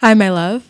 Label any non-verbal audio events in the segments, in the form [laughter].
Hi, my love.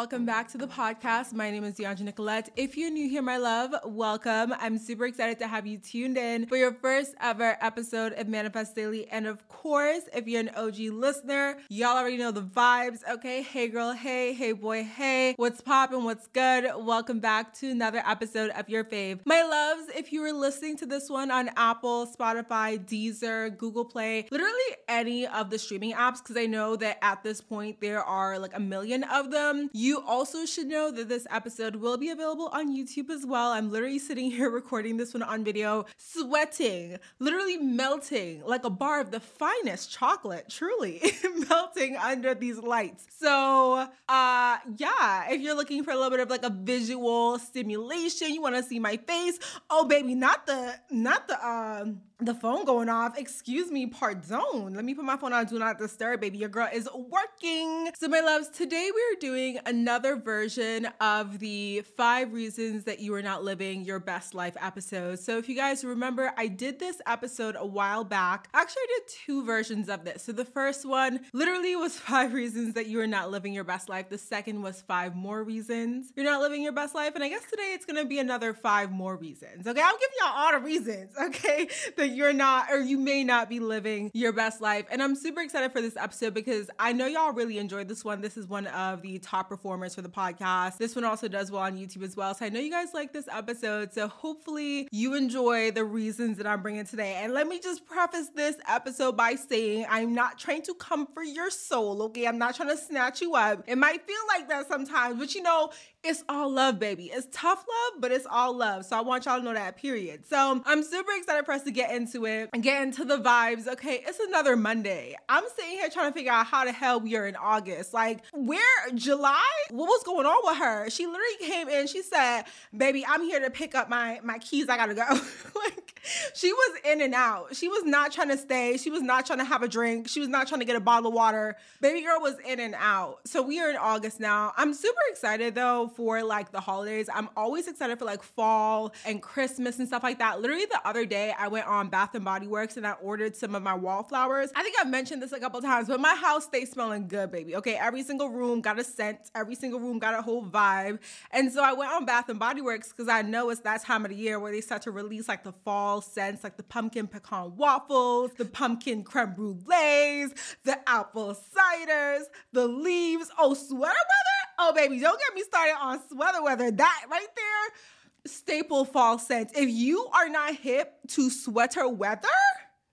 Welcome back to the podcast. My name is Deandra Nicolette. If you're new here, my love, welcome. I'm super excited to have you tuned in for your first ever episode of Manifest Daily. And of course, if you're an OG listener, y'all already know the vibes. Okay, hey girl, hey, hey boy, hey, what's poppin', what's good? Welcome back to another episode of your fave. My loves, if you were listening to this one on Apple, Spotify, Deezer, Google Play, literally any of the streaming apps, because I know that at this point there are like a million of them. You you also should know that this episode will be available on YouTube as well. I'm literally sitting here [laughs] recording this one on video, sweating, literally melting like a bar of the finest chocolate, truly [laughs] melting under these lights. So, uh, yeah, if you're looking for a little bit of like a visual stimulation, you want to see my face. Oh, baby, not the, not the, um, the phone going off. Excuse me, pardon. Let me put my phone on do not disturb, baby. Your girl is working. So, my loves, today we are doing another version of the five reasons that you are not living your best life episode. So, if you guys remember, I did this episode a while back. Actually, I did two versions of this. So, the first one literally was [laughs] five reasons that you are not living your best life. The second was five more reasons you're not living your best life. And I guess today it's gonna be another five more reasons. Okay, I'm giving y'all all the reasons, [laughs] okay, that you're not or you may not be living your best life. And I'm super excited for this episode because I know y'all really enjoyed this one. This is one of the top performers for the podcast. This one also does well on YouTube as well. So I know you guys like this episode. So hopefully you enjoy the reasons that I'm bringing today. And let me just preface this episode by saying I'm not trying to comfort your soul, okay? I'm not trying to snatch you up. It might feel like that sometimes, but you know, it's all love, baby. It's tough love, but it's all love. So I want y'all to know that, period. So I'm super excited for us to get into it and get into the vibes. Okay, it's another Monday. I'm sitting here trying to figure out how the hell we are in August. Like, where July? What was going on with her? She literally came in, she said, Baby, I'm here to pick up my, my keys. I gotta go. [laughs] like, she was in and out. She was not trying to stay. She was not trying to have a drink. She was not trying to get a bottle of water. Baby girl was in and out. So we are in August now. I'm super excited though for like the holidays. I'm always excited for like fall and Christmas and stuff like that. Literally the other day, I went on Bath and Body Works and I ordered some of my wallflowers. I think I've mentioned this a couple times, but my house stays smelling good, baby. Okay, every single room got a scent, every single room got a whole vibe. And so I went on Bath and Body Works because I know it's that time of the year where they start to release like the fall scents, like the pumpkin pecan waffles, the pumpkin creme brulees, the apple ciders, the leaves. Oh, sweater weather? Oh, baby, don't get me started on sweater weather. That right there, staple fall scent. If you are not hip to sweater weather,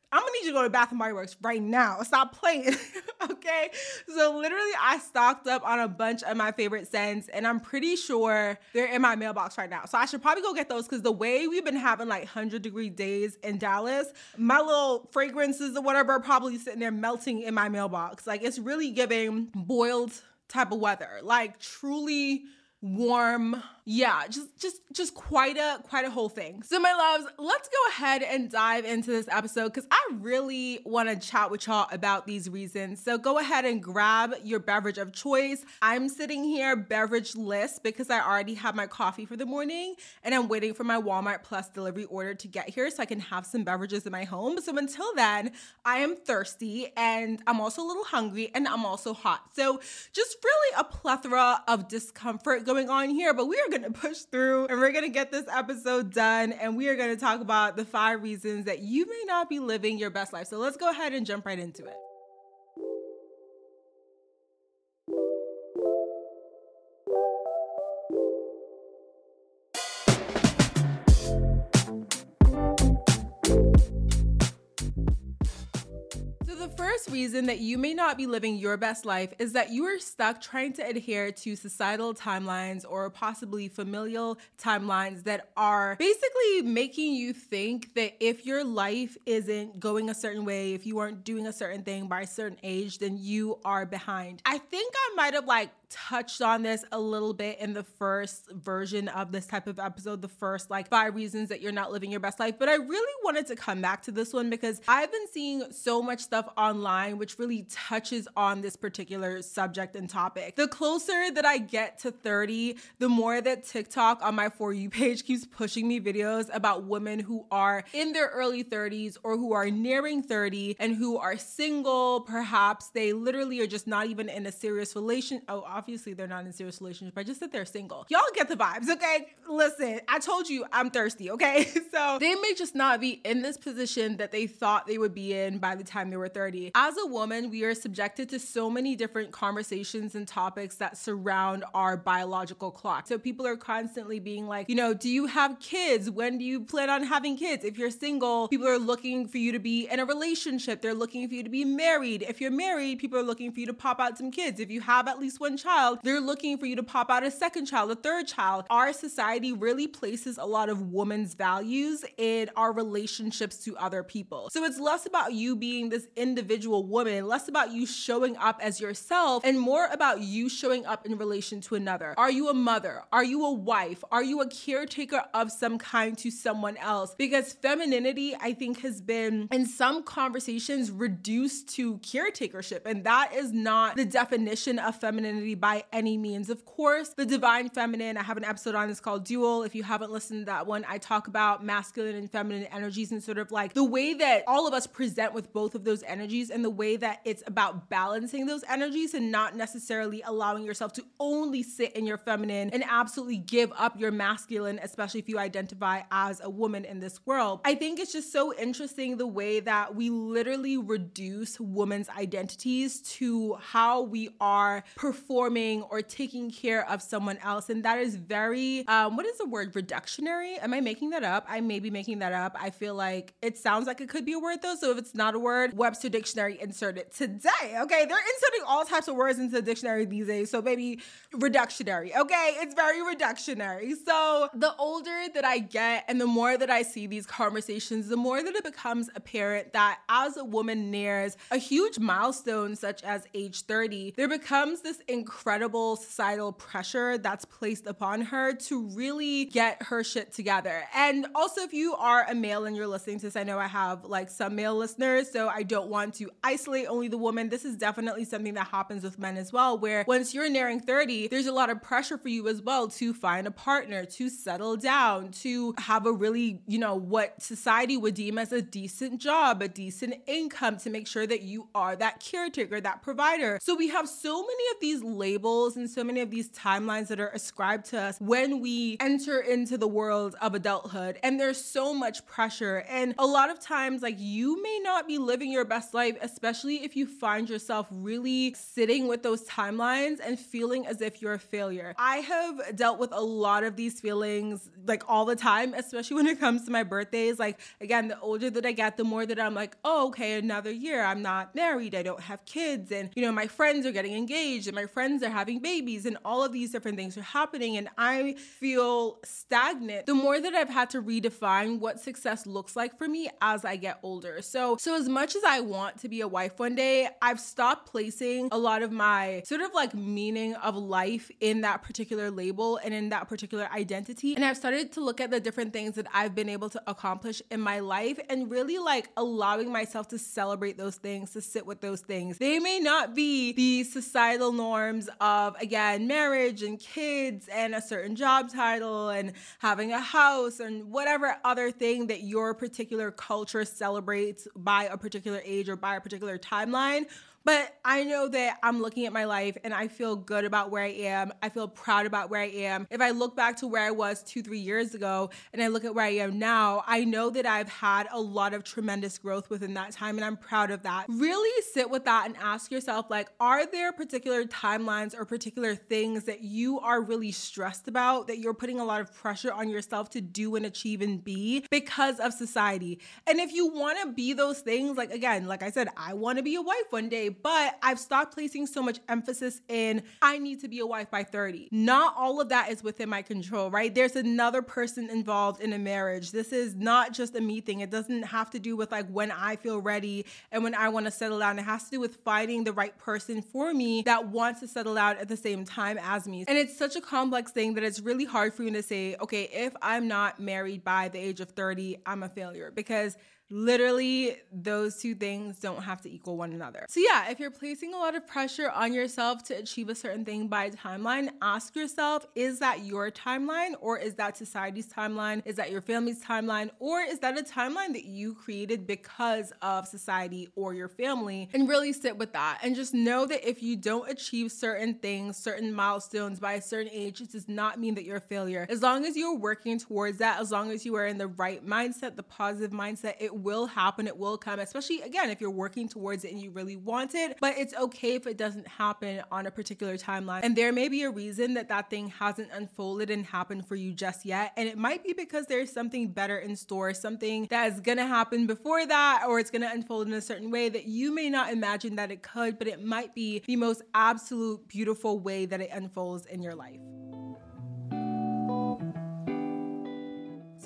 I'm gonna need you to go to Bath and Body Works right now. Stop playing, [laughs] okay? So literally, I stocked up on a bunch of my favorite scents, and I'm pretty sure they're in my mailbox right now. So I should probably go get those because the way we've been having like 100 degree days in Dallas, my little fragrances or whatever are probably sitting there melting in my mailbox. Like it's really giving boiled type of weather. Like truly warm yeah just just just quite a quite a whole thing. So my loves let's go ahead and dive into this episode because i really want to chat with y'all about these reasons. So go ahead and grab your beverage of choice. I'm sitting here beverage list because i already have my coffee for the morning and i'm waiting for my walmart plus delivery order to get here so i can have some beverages in my home. So until then i am thirsty and i'm also a little hungry and i'm also hot. So just really a plethora of discomfort going on here, but we are going to push through and we're going to get this episode done. And we are going to talk about the five reasons that you may not be living your best life. So let's go ahead and jump right into it. First reason that you may not be living your best life is that you are stuck trying to adhere to societal timelines or possibly familial timelines that are basically making you think that if your life isn't going a certain way, if you aren't doing a certain thing by a certain age, then you are behind. I think I might have like touched on this a little bit in the first version of this type of episode, the first like five reasons that you're not living your best life. But I really wanted to come back to this one because I've been seeing so much stuff online which really touches on this particular subject and topic. The closer that I get to 30, the more that TikTok on my For You page keeps pushing me videos about women who are in their early 30s or who are nearing 30 and who are single. Perhaps they literally are just not even in a serious relation. Oh, obviously they're not in a serious relationship. I just said they're single. Y'all get the vibes, okay? Listen, I told you I'm thirsty, okay? [laughs] So they may just not be in this position that they thought they would be in by the time they were 30. As a woman, we are subjected to so many different conversations and topics that surround our biological clock. So people are constantly being like, you know, do you have kids? When do you plan on having kids? If you're single, people are looking for you to be in a relationship. They're looking for you to be married. If you're married, people are looking for you to pop out some kids. If you have at least one child, they're looking for you to pop out a second child, a third child. Our society really places a lot of women's values in our relationships to other people. So it's less about you being this individual woman, less about you showing up as yourself, and more about you showing up in relation to another. Are you a mother? Are you a wife? Are you a caretaker of some kind to someone else? Because femininity, I think, has been in some conversations reduced to caretakership, and that is not the definition of femininity by any means. Of course, the divine feminine, I have an episode on this called Dual. If you haven't listened to that one, I talk about masculine and feminine energies and sort of like the way that all of us present with both of those energies and the way that it's about balancing those energies and not necessarily allowing yourself to only sit in your feminine and absolutely give up your masculine, especially if you identify as a woman in this world. I think it's just so interesting the way that we literally reduce women's identities to how we are performing performing or taking care of someone else. And that is very, um, what is the word? Reductionary? Am I making that up? I may be making that up. I feel like it sounds like it could be a word though. So if it's not a word, Webster Dictionary insert it today. Okay. They're inserting all types of words into the dictionary these days. So maybe reductionary. Okay. It's very reductionary. So the older that I get and the more that I see these conversations, the more that it becomes apparent that as a woman nears a huge milestone such as age 30, there becomes this incredible societal pressure that's placed upon her to really get her shit together. And also, if you are a male and you're listening to this, I know I have like some male listeners, so I don't want to isolate only the woman. This is definitely something that happens with men as well, where once you're nearing 30, there's a lot of pressure for you as well to find a partner, to settle down, to have a really, you know, what society would deem as a decent job, a decent income to make sure that you are that caretaker, that provider. So we have so many of these labels and so many of these timelines that are ascribed to us when we enter into the world of adulthood. And there's so much pressure. And a lot of times, like, you may not be living your best life, especially if you find yourself really sitting with those timelines and feeling as if you're a failure. I have dealt with a lot of these feelings like all the time, especially when it comes to my birthdays. Like, again, the older that I get, the more that I'm like, oh, okay, another year. I'm not married. I don't have kids. And, you know, my friends are getting engaged and my friends friends are having babies and all of these different things are happening and I feel stagnant the more that I've had to redefine what success looks like for me as I get older. So so as much as I want to be a wife one day, I've stopped placing a lot of my sort of like meaning of life in that particular label and in that particular identity and I've started to look at the different things that I've been able to accomplish in my life and really like allowing myself to celebrate those things, to sit with those things. They may not be the societal norms of, again, marriage and kids and a certain job title and having a house and whatever other thing that your particular culture celebrates by a particular age or by a particular timeline But I know that I'm looking at my life and I feel good about where I am. I feel proud about where I am. If I look back to where I was two, three years ago and I look at where I am now, I know that I've had a lot of tremendous growth within that time and I'm proud of that. Really sit with that and ask yourself, like, are there particular timelines or particular things that you are really stressed about that you're putting a lot of pressure on yourself to do and achieve and be because of society? And if you want to be those things, like, again, like I said, I want to be a wife one day, but I've stopped placing so much emphasis in I need to be a wife by 30. Not all of that is within my control, right? There's another person involved in a marriage. This is not just a me thing. It doesn't have to do with like when I feel ready and when I want to settle down. It has to do with finding the right person for me that wants to settle out at the same time as me. And it's such a complex thing that it's really hard for me to say, okay, if I'm not married by the age of 30, I'm a failure because Literally, those two things don't have to equal one another. So, yeah, if you're placing a lot of pressure on yourself to achieve a certain thing by timeline, ask yourself is that your timeline or is that society's timeline? Is that your family's timeline? Or is that a timeline that you created because of society or your family? And really sit with that and just know that if you don't achieve certain things, certain milestones by a certain age, it does not mean that you're a failure. As long as you're working towards that, as long as you are in the right mindset, the positive mindset, it will happen, it will come, especially again if you're working towards it and you really want it. But it's okay if it doesn't happen on a particular timeline. And there may be a reason that that thing hasn't unfolded and happened for you just yet. And it might be because there's something better in store, something that is gonna happen before that, or it's gonna unfold in a certain way that you may not imagine that it could, but it might be the most absolute beautiful way that it unfolds in your life.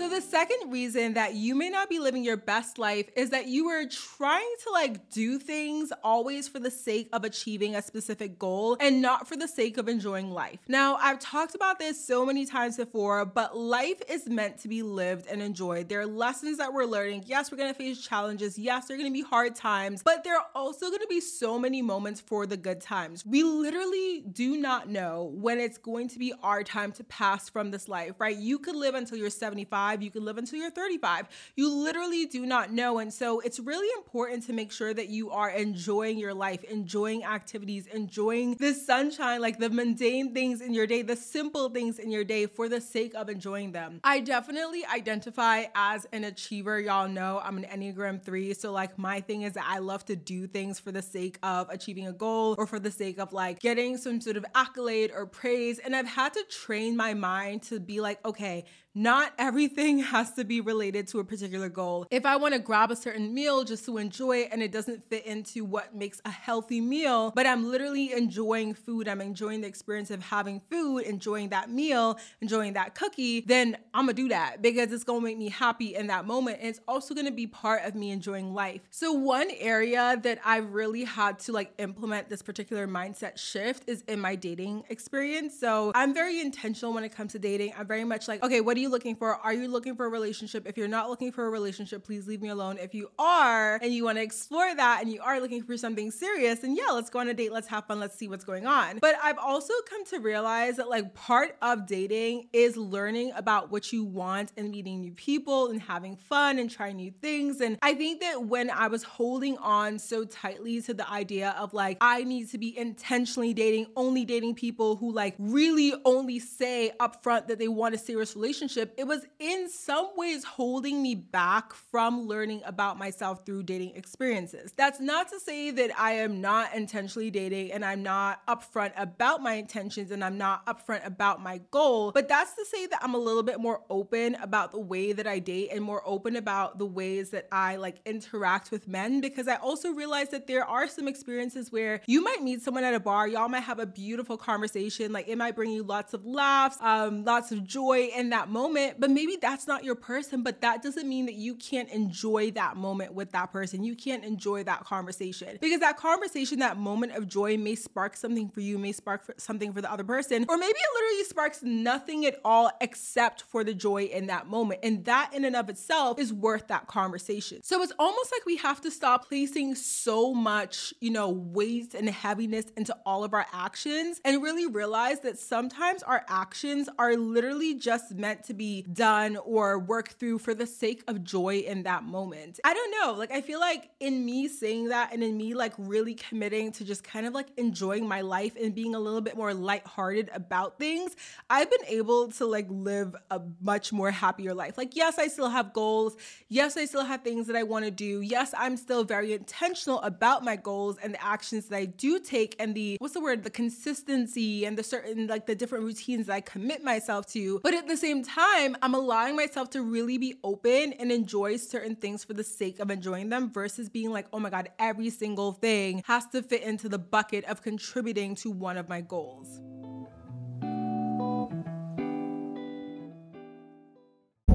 So the second reason that you may not be living your best life is that you are trying to like do things always for the sake of achieving a specific goal and not for the sake of enjoying life. Now, I've talked about this so many times before, but life is meant to be lived and enjoyed. There are lessons that we're learning. Yes, we're going to face challenges. Yes, there are going to be hard times, but there are also going to be so many moments for the good times. We literally do not know when it's going to be our time to pass from this life, right? You could live until you're 75 25, you could live until you're 35. You literally do not know. And so it's really important to make sure that you are enjoying your life, enjoying activities, enjoying the sunshine, like the mundane things in your day, the simple things in your day for the sake of enjoying them. I definitely identify as an achiever. Y'all know I'm an Enneagram 3. So, like, my thing is that I love to do things for the sake of achieving a goal or for the sake of like getting some sort of accolade or praise. And I've had to train my mind to be like, okay, not everything [laughs] has to be related to a particular goal. If I want to grab a certain meal just to enjoy it and it doesn't fit into what makes a healthy meal, but I'm literally enjoying food, I'm enjoying the experience of having food, enjoying that meal, enjoying that cookie, then I'm gonna do that because it's gonna make me happy in that moment. And it's also gonna be part of me enjoying life. So, one area that I've really had to like implement this particular mindset shift is in my dating experience. So, I'm very intentional when it comes to dating. I'm very much like, okay, what do you looking for? Are you looking for a relationship? If you're not looking for a relationship, please leave me alone. If you are and you want to explore that and you are looking for something serious, then yeah, let's go on a date. Let's have fun. Let's see what's going on. But I've also come to realize that like part of dating is learning about what you want and meeting new people and having fun and trying new things. And I think that when I was holding on so tightly to the idea of like, I need to be intentionally dating, only dating people who like really only say upfront that they want a serious relationship relationship, it was in some ways holding me back from learning about myself through dating experiences. That's not to say that I am not intentionally dating and I'm not upfront about my intentions and I'm not upfront about my goal, but that's to say that I'm a little bit more open about the way that I date and more open about the ways that I like interact with men because I also realize that there are some experiences where you might meet someone at a bar, y'all might have a beautiful conversation, like it might bring you lots of laughs, um, lots of joy in that moment moment, but maybe that's not your person, but that doesn't mean that you can't enjoy that moment with that person. You can't enjoy that conversation because that conversation, that moment of joy may spark something for you, may spark for something for the other person, or maybe it literally sparks nothing at all except for the joy in that moment. And that in and of itself is worth that conversation. So it's almost like we have to stop placing so much, you know, weight and heaviness into all of our actions and really realize that sometimes our actions are literally just meant to to be done or worked through for the sake of joy in that moment. I don't know. Like, I feel like in me saying that and in me like really committing to just kind of like enjoying my life and being a little bit more lighthearted about things, I've been able to like live a much more happier life. Like, yes, I still have goals. Yes, I still have things that I want to do. Yes, I'm still very intentional about my goals and the actions that I do take and the, what's the word, the consistency and the certain, like the different routines that I commit myself to. But at the same time, I'm allowing myself to really be open and enjoy certain things for the sake of enjoying them versus being like, oh my God, every single thing has to fit into the bucket of contributing to one of my goals.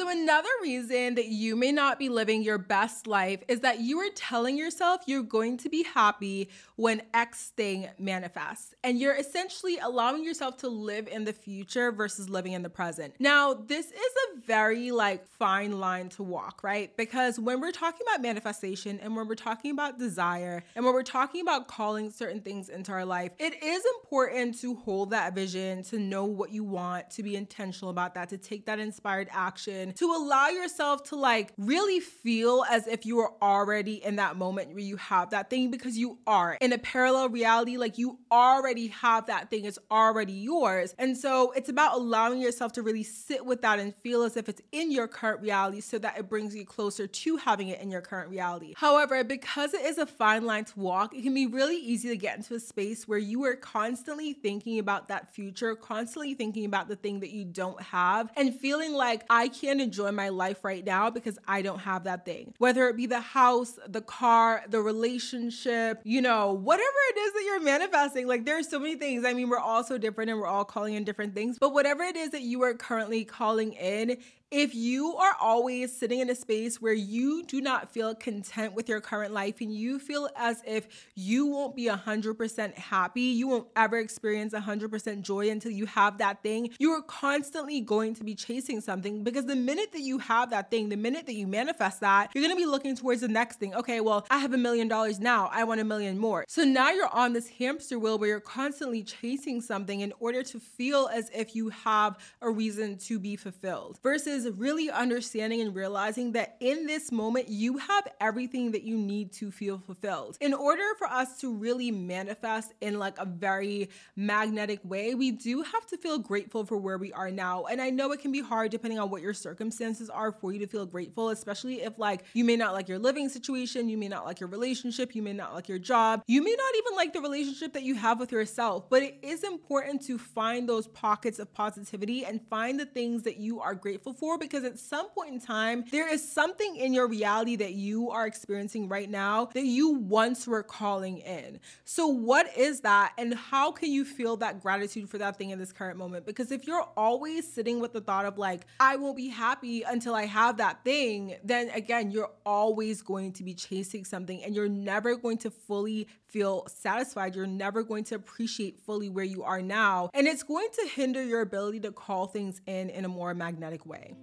So, another reason that you may not be living your best life is that you are telling yourself you're going to be happy when X thing manifests. And you're essentially allowing yourself to live in the future versus living in the present. Now, this is a very like fine line to walk, right? Because when we're talking about manifestation and when we're talking about desire and when we're talking about calling certain things into our life, it is important to hold that vision, to know what you want, to be intentional about that, to take that inspired action to allow yourself to like really feel as if you are already in that moment where you have that thing because you are in a parallel reality. Like you already have that thing, it's already yours. And so it's about allowing yourself to really sit with that and feel as if it's in your current reality so that it brings you closer to having it in your current reality. However, because it is a fine line to walk, it can be really easy to get into a space where you are constantly thinking about that future, constantly thinking about the thing that you don't have, and feeling like I can't enjoy my life right now because I don't have that thing. Whether it be the house, the car, the relationship, you know, whatever it is that you're manifesting, like there's so many things. I mean, we're all so different and we're all calling in different things, but whatever it is that you are currently calling in, if you are always sitting in a space where you do not feel content with your current life and you feel as if you won't be 100% happy, you won't ever experience 100% joy until you have that thing, you are constantly going to be chasing something because the minute that you have that thing, the minute that you manifest that, you're gonna be looking towards the next thing. Okay, well, I have a million dollars now, I want a million more. So now you're on this hamster wheel where you're constantly chasing something in order to feel as if you have a reason to be fulfilled versus is really understanding and realizing that in this moment, you have everything that you need to feel fulfilled. In order for us to really manifest in like a very magnetic way, we do have to feel grateful for where we are now. And I know it can be hard depending on what your circumstances are for you to feel grateful, especially if like you may not like your living situation, you may not like your relationship, you may not like your job, you may not even like the relationship that you have with yourself. But it is important to find those pockets of positivity and find the things that you are grateful for for because at some point in time, there is something in your reality that you are experiencing right now that you once were calling in. So, what is that, and how can you feel that gratitude for that thing in this current moment? Because if you're always sitting with the thought of, like, I won't be happy until I have that thing, then again, you're always going to be chasing something and you're never going to fully feel satisfied. You're never going to appreciate fully where you are now. And it's going to hinder your ability to call things in in a more magnetic way.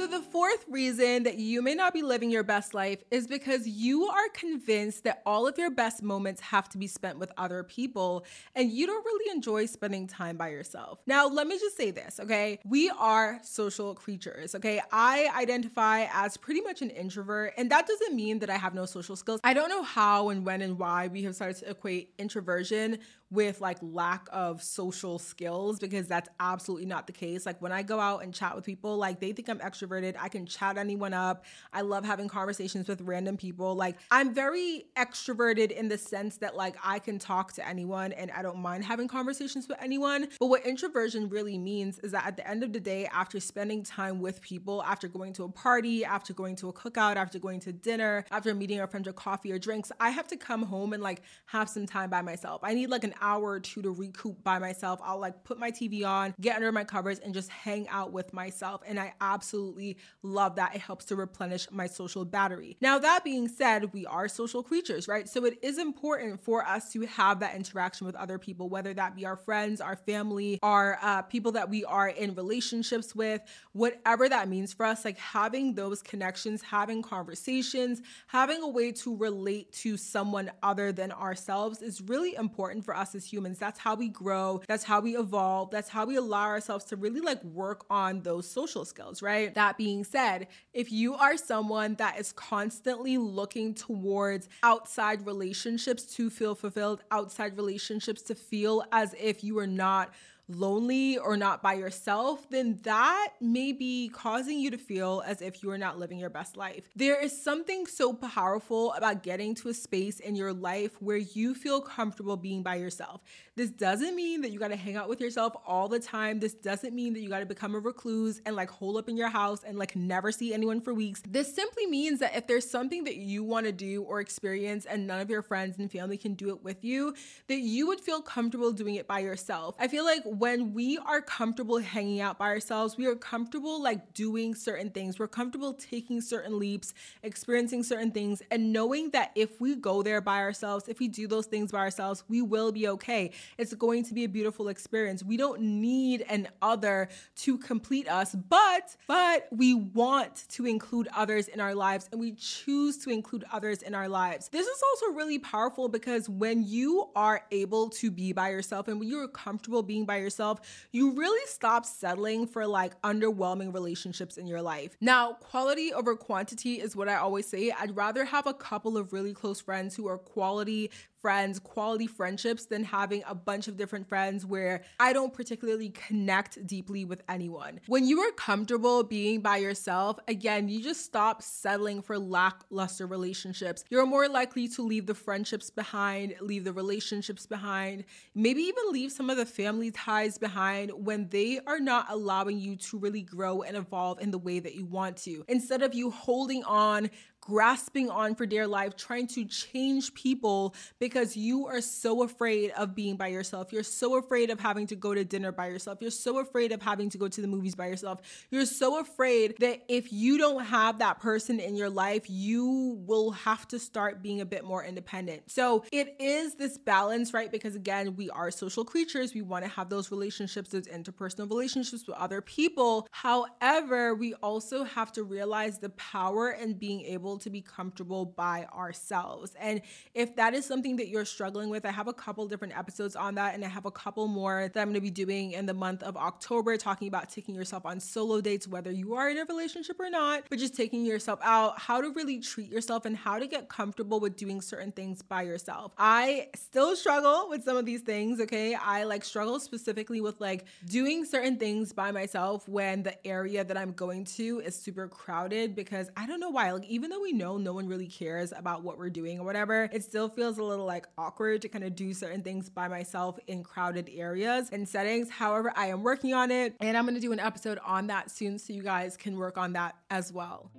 So, the fourth reason that you may not be living your best life is because you are convinced that all of your best moments have to be spent with other people and you don't really enjoy spending time by yourself. Now, let me just say this, okay? We are social creatures, okay? I identify as pretty much an introvert, and that doesn't mean that I have no social skills. I don't know how and when and why we have started to equate introversion with like lack of social skills because that's absolutely not the case. Like when I go out and chat with people, like they think I'm extroverted. I can chat anyone up. I love having conversations with random people. Like I'm very extroverted in the sense that like I can talk to anyone and I don't mind having conversations with anyone. But what introversion really means is that at the end of the day, after spending time with people, after going to a party, after going to a cookout, after going to dinner, after meeting a friend for coffee or drinks, I have to come home and like have some time by myself. I need like an hour or two to recoup by myself. I'll like put my TV on, get under my covers, and just hang out with myself. And I absolutely love that. It helps to replenish my social battery. Now, that being said, we are social creatures, right? So it is important for us to have that interaction with other people, whether that be our friends, our family, our uh, people that we are in relationships with, whatever that means for us, like having those connections, having conversations, having a way to relate to someone other than ourselves is really important for us as humans. That's how we grow. That's how we evolve. That's how we allow ourselves to really like work on those social skills, right? That being said, if you are someone that is constantly looking towards outside relationships to feel fulfilled, outside relationships to feel as if you are not lonely or not by yourself, then that may be causing you to feel as if you are not living your best life. There is something so powerful about getting to a space in your life where you feel comfortable being by yourself. This doesn't mean that you got to hang out with yourself all the time. This doesn't mean that you got to become a recluse and like hole up in your house and like never see anyone for weeks. This simply means that if there's something that you want to do or experience and none of your friends and family can do it with you, that you would feel comfortable doing it by yourself. I feel like when we are comfortable hanging out by ourselves, we are comfortable like doing certain things. We're comfortable taking certain leaps, experiencing certain things, and knowing that if we go there by ourselves, if we do those things by ourselves, we will be okay. It's going to be a beautiful experience. We don't need an other to complete us, but but we want to include others in our lives and we choose to include others in our lives. This is also really powerful because when you are able to be by yourself and when you're comfortable being by yourself, yourself, you really stop settling for like underwhelming relationships in your life. Now, quality over quantity is what I always say. I'd rather have a couple of really close friends who are quality friends, quality friendships than having a bunch of different friends where I don't particularly connect deeply with anyone. When you are comfortable being by yourself, again, you just stop settling for lackluster relationships. You're more likely to leave the friendships behind, leave the relationships behind, maybe even leave some of the family ties behind when they are not allowing you to really grow and evolve in the way that you want to. Instead of you holding on, grasping on for dear life, trying to change people because you are so afraid of being by yourself. You're so afraid of having to go to dinner by yourself. You're so afraid of having to go to the movies by yourself. You're so afraid that if you don't have that person in your life, you will have to start being a bit more independent. So it is this balance, right? Because again, we are social creatures. We want to have those relationships, those interpersonal relationships with other people. However, we also have to realize the power in being able able to be comfortable by ourselves. And if that is something that you're struggling with, I have a couple different episodes on that, and I have a couple more that I'm gonna be doing in the month of October, talking about taking yourself on solo dates, whether you are in a relationship or not, but just taking yourself out, how to really treat yourself, and how to get comfortable with doing certain things by yourself. I still struggle with some of these things, okay? I like struggle specifically with like doing certain things by myself when the area that I'm going to is super crowded because I don't know why. Like, even though that we know no one really cares about what we're doing or whatever, it still feels a little like awkward to kind of do certain things by myself in crowded areas and settings. However, I am working on it and I'm going to do an episode on that soon so you guys can work on that as well.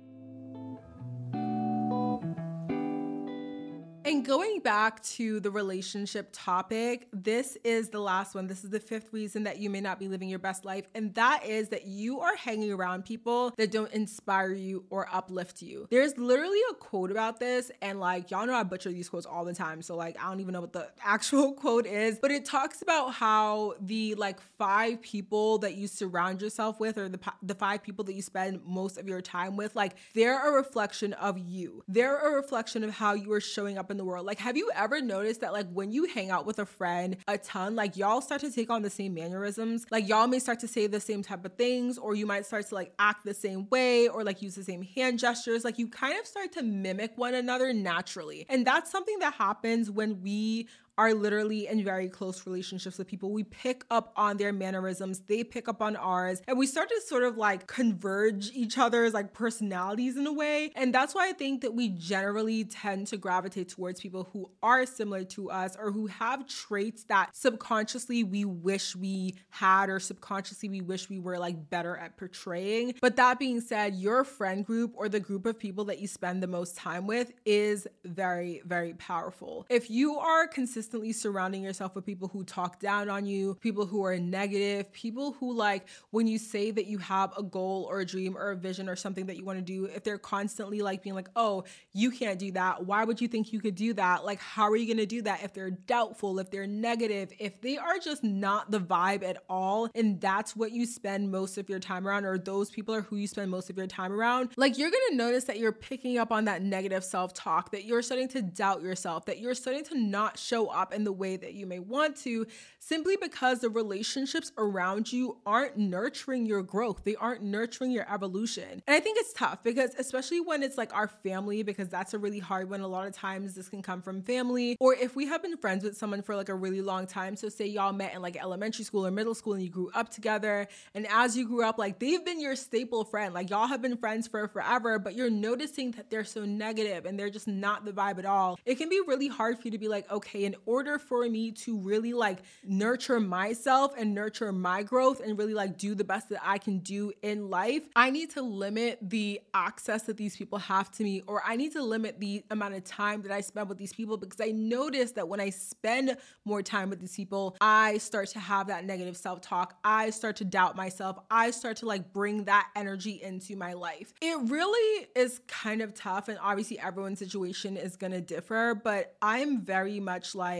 And going back to the relationship topic, this is the last one. This is the fifth reason that you may not be living your best life. And that is that you are hanging around people that don't inspire you or uplift you. There's literally a quote about this. And like, y'all know I butcher these quotes all the time. So like, I don't even know what the [laughs] actual quote is, but it talks about how the like five people that you surround yourself with or the, the five people that you spend most of your time with, like, they're a reflection of you. They're a reflection of how you are showing up in the world. Like, have you ever noticed that, like, when you hang out with a friend a ton, like, y'all start to take on the same mannerisms? Like, y'all may start to say the same type of things, or you might start to, like, act the same way, or, like, use the same hand gestures. Like, you kind of start to mimic one another naturally. And that's something that happens when we are literally in very close relationships with people. We pick up on their mannerisms, they pick up on ours, and we start to sort of like converge each other's like personalities in a way. And that's why I think that we generally tend to gravitate towards people who are similar to us or who have traits that subconsciously we wish we had or subconsciously we wish we were like better at portraying. But that being said, your friend group or the group of people that you spend the most time with is very, very powerful. If you are consistent surrounding yourself with people who talk down on you, people who are negative, people who like when you say that you have a goal or a dream or a vision or something that you want to do, if they're constantly like being like, oh, you can't do that. Why would you think you could do that? Like, how are you going to do that if they're doubtful, if they're negative, if they are just not the vibe at all? And that's what you spend most of your time around, or those people are who you spend most of your time around. Like, you're going to notice that you're picking up on that negative self talk, that you're starting to doubt yourself, that you're starting to not show up in the way that you may want to, simply because the relationships around you aren't nurturing your growth. They aren't nurturing your evolution. And I think it's tough because, especially when it's like our family, because that's a really hard one. A lot of times this can come from family, or if we have been friends with someone for like a really long time. So, say y'all met in like elementary school or middle school and you grew up together. And as you grew up, like they've been your staple friend. Like y'all have been friends for forever, but you're noticing that they're so negative and they're just not the vibe at all. It can be really hard for you to be like, okay, in order for me to really like nurture myself and nurture my growth and really like do the best that I can do in life, I need to limit the access that these people have to me, or I need to limit the amount of time that I spend with these people because I notice that when I spend more time with these people, I start to have that negative self talk. I start to doubt myself. I start to like bring that energy into my life. It really is kind of tough, and obviously, everyone's situation is gonna differ, but I'm very much like,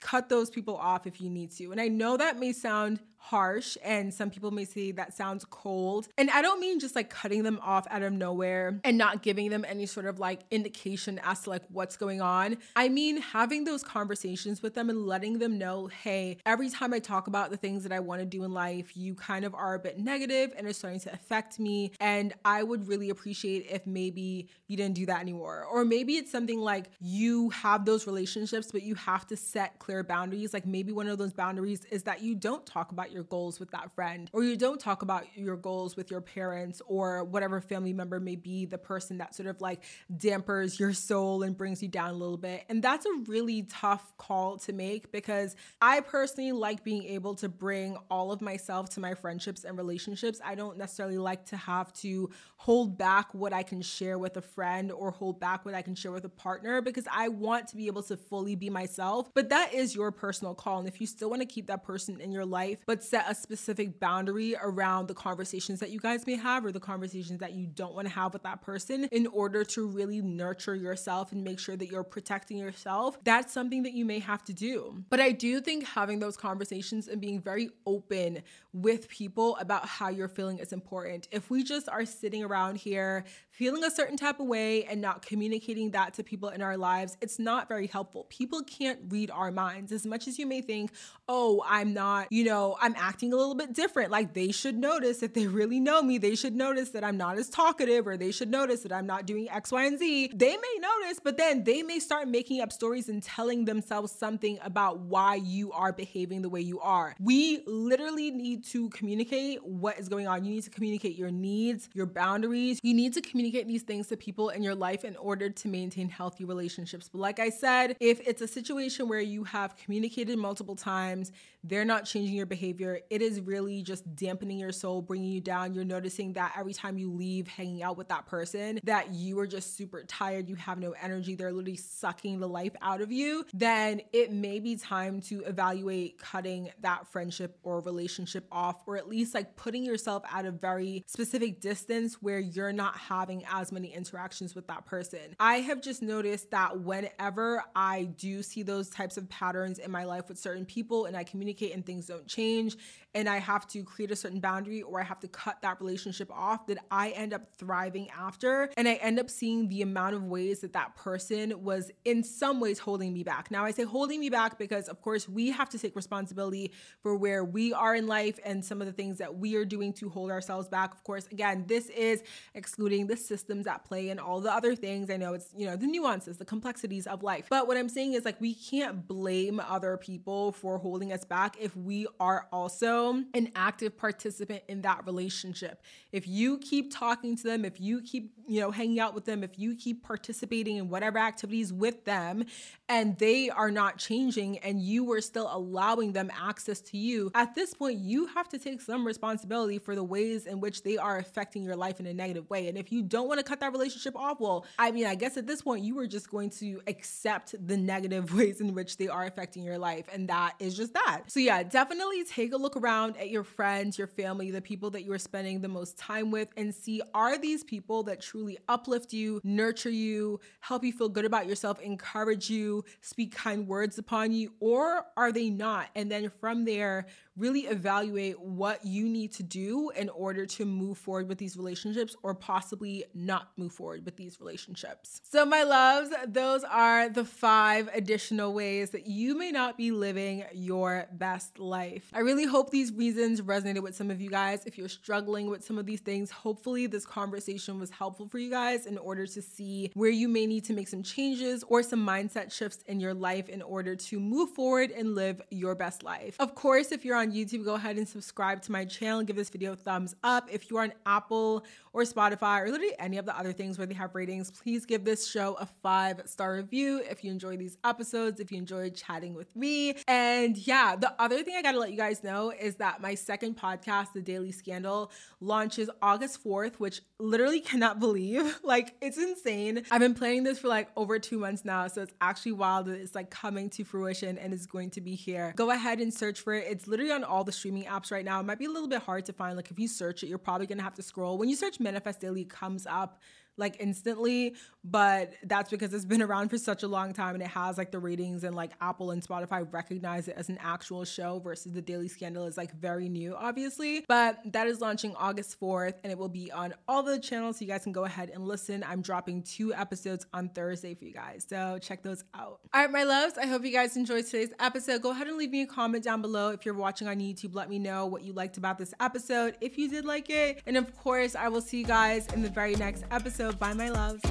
cut those people off if you need to. And I know that may sound harsh and some people may say that sounds cold. And I don't mean just like cutting them off out of nowhere and not giving them any sort of like indication as to like what's going on. I mean having those conversations with them and letting them know, hey, every time I talk about the things that I want to do in life, you kind of are a bit negative and it's starting to affect me. And I would really appreciate if maybe you didn't do that anymore. Or maybe it's something like you have those relationships, but you have to set clear boundaries. Like maybe one of those boundaries is that you don't talk about your goals with that friend, or you don't talk about your goals with your parents or whatever family member may be the person that sort of like dampers your soul and brings you down a little bit. And that's a really tough call to make because I personally like being able to bring all of myself to my friendships and relationships. I don't necessarily like to have to hold back what I can share with a friend or hold back what I can share with a partner because I want to be able to fully be myself. But that is your personal call. And if you still want to keep that person in your life, but set a specific boundary around the conversations that you guys may have or the conversations that you don't want to have with that person in order to really nurture yourself and make sure that you're protecting yourself, that's something that you may have to do. But I do think having those conversations and being very open with people about how you're feeling is important. If we just are sitting around here feeling a certain type of way and not communicating that to people in our lives, it's not very helpful. People can't read our minds as much as you may think, oh, I'm not, you know, I'm acting a little bit different. Like they should notice if they really know me, they should notice that I'm not as talkative or they should notice that I'm not doing X, Y, and Z. They may notice, but then they may start making up stories and telling themselves something about why you are behaving the way you are. We literally need to communicate what is going on. You need to communicate your needs, your boundaries. You need to communicate these things to people in your life in order to maintain healthy relationships. But like I said, if it's a situation where you have communicated multiple times, they're not changing your behavior, it is really just dampening your soul, bringing you down. You're noticing that every time you leave hanging out with that person, that you are just super tired, you have no energy, they're literally sucking the life out of you, then it may be time to evaluate cutting that friendship or relationship off, or at least like putting yourself at a very specific distance where you're not having as many interactions with that person. I have just noticed that whenever I do see those types of patterns in my life with certain people and I communicate and things don't change, and I have to create a certain boundary or I have to cut that relationship off, that I end up thriving after. And I end up seeing the amount of ways that that person was in some ways holding me back. Now, I say holding me back because, of course, we have to take responsibility for where we are in life and some of the things that we are doing to hold ourselves back. Of course, again, this is excluding the systems at play and all the other things. I know it's, you know, the nuances, the complexities of life. But what I'm saying is like, we can't blame other people for holding us back if we are also an active participant in that relationship. If you keep talking to them, if you keep, you know, hanging out with them, if you keep participating in whatever activities with them and they are not changing and you are still allowing them access to you, at this point you have to take some responsibility for the ways in which they are affecting your life in a negative way. And if you don't want to cut that relationship off, well, I mean, I guess at this point you are just going to accept the negative [laughs] ways in which they are affecting your life and that is just that. So yeah, definitely take a look around at your friends, your family, the people that you are spending the most time with, and see are these people that truly uplift you, nurture you, help you feel good about yourself, encourage you, speak kind words upon you, or are they not? And then from there, really evaluate what you need to do in order to move forward with these relationships or possibly not move forward with these relationships. So, my loves, those are the five additional ways that you may not be living your best life. I really hope these reasons resonated with some of you guys. If you're struggling with some of these things, hopefully this conversation was helpful for you guys in order to see where you may need to make some changes or some mindset shifts in your life in order to move forward and live your best life. Of course, if you're on YouTube, go ahead and subscribe to my channel. Give this video a thumbs up. If you are on Apple or Spotify or literally any of the other things where they have ratings, please give this show a five star review if you enjoy these episodes, if you enjoyed chatting with me. And yeah, the other thing I gotta let you guys know is that my second podcast, The Daily Scandal, launches August 4th, which literally cannot believe. [laughs] Like, it's insane. I've been planning this for like over two months now, so it's actually wild that it's like coming to fruition and is going to be here. Go ahead and search for it. It's literally on all the streaming apps right now. It might be a little bit hard to find. Like, if you search it, you're probably gonna have to scroll. When you search Manifest Daily, comes up like instantly, but that's because it's been around for such a long time and it has like the ratings and like Apple and Spotify recognize it as an actual show versus the Daily Scandal is like very new, obviously. But that is launching August 4th and it will be on all the channels so you guys can go ahead and listen. I'm dropping two episodes on Thursday for you guys, so check those out. All right, my loves, I hope you guys enjoyed today's episode. Go ahead and leave me a comment down below if you're watching on YouTube. Let me know what you liked about this episode, if you did like it. And of course, I will see you guys in the very next episode. Bye, my loves.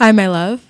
Hi, my love.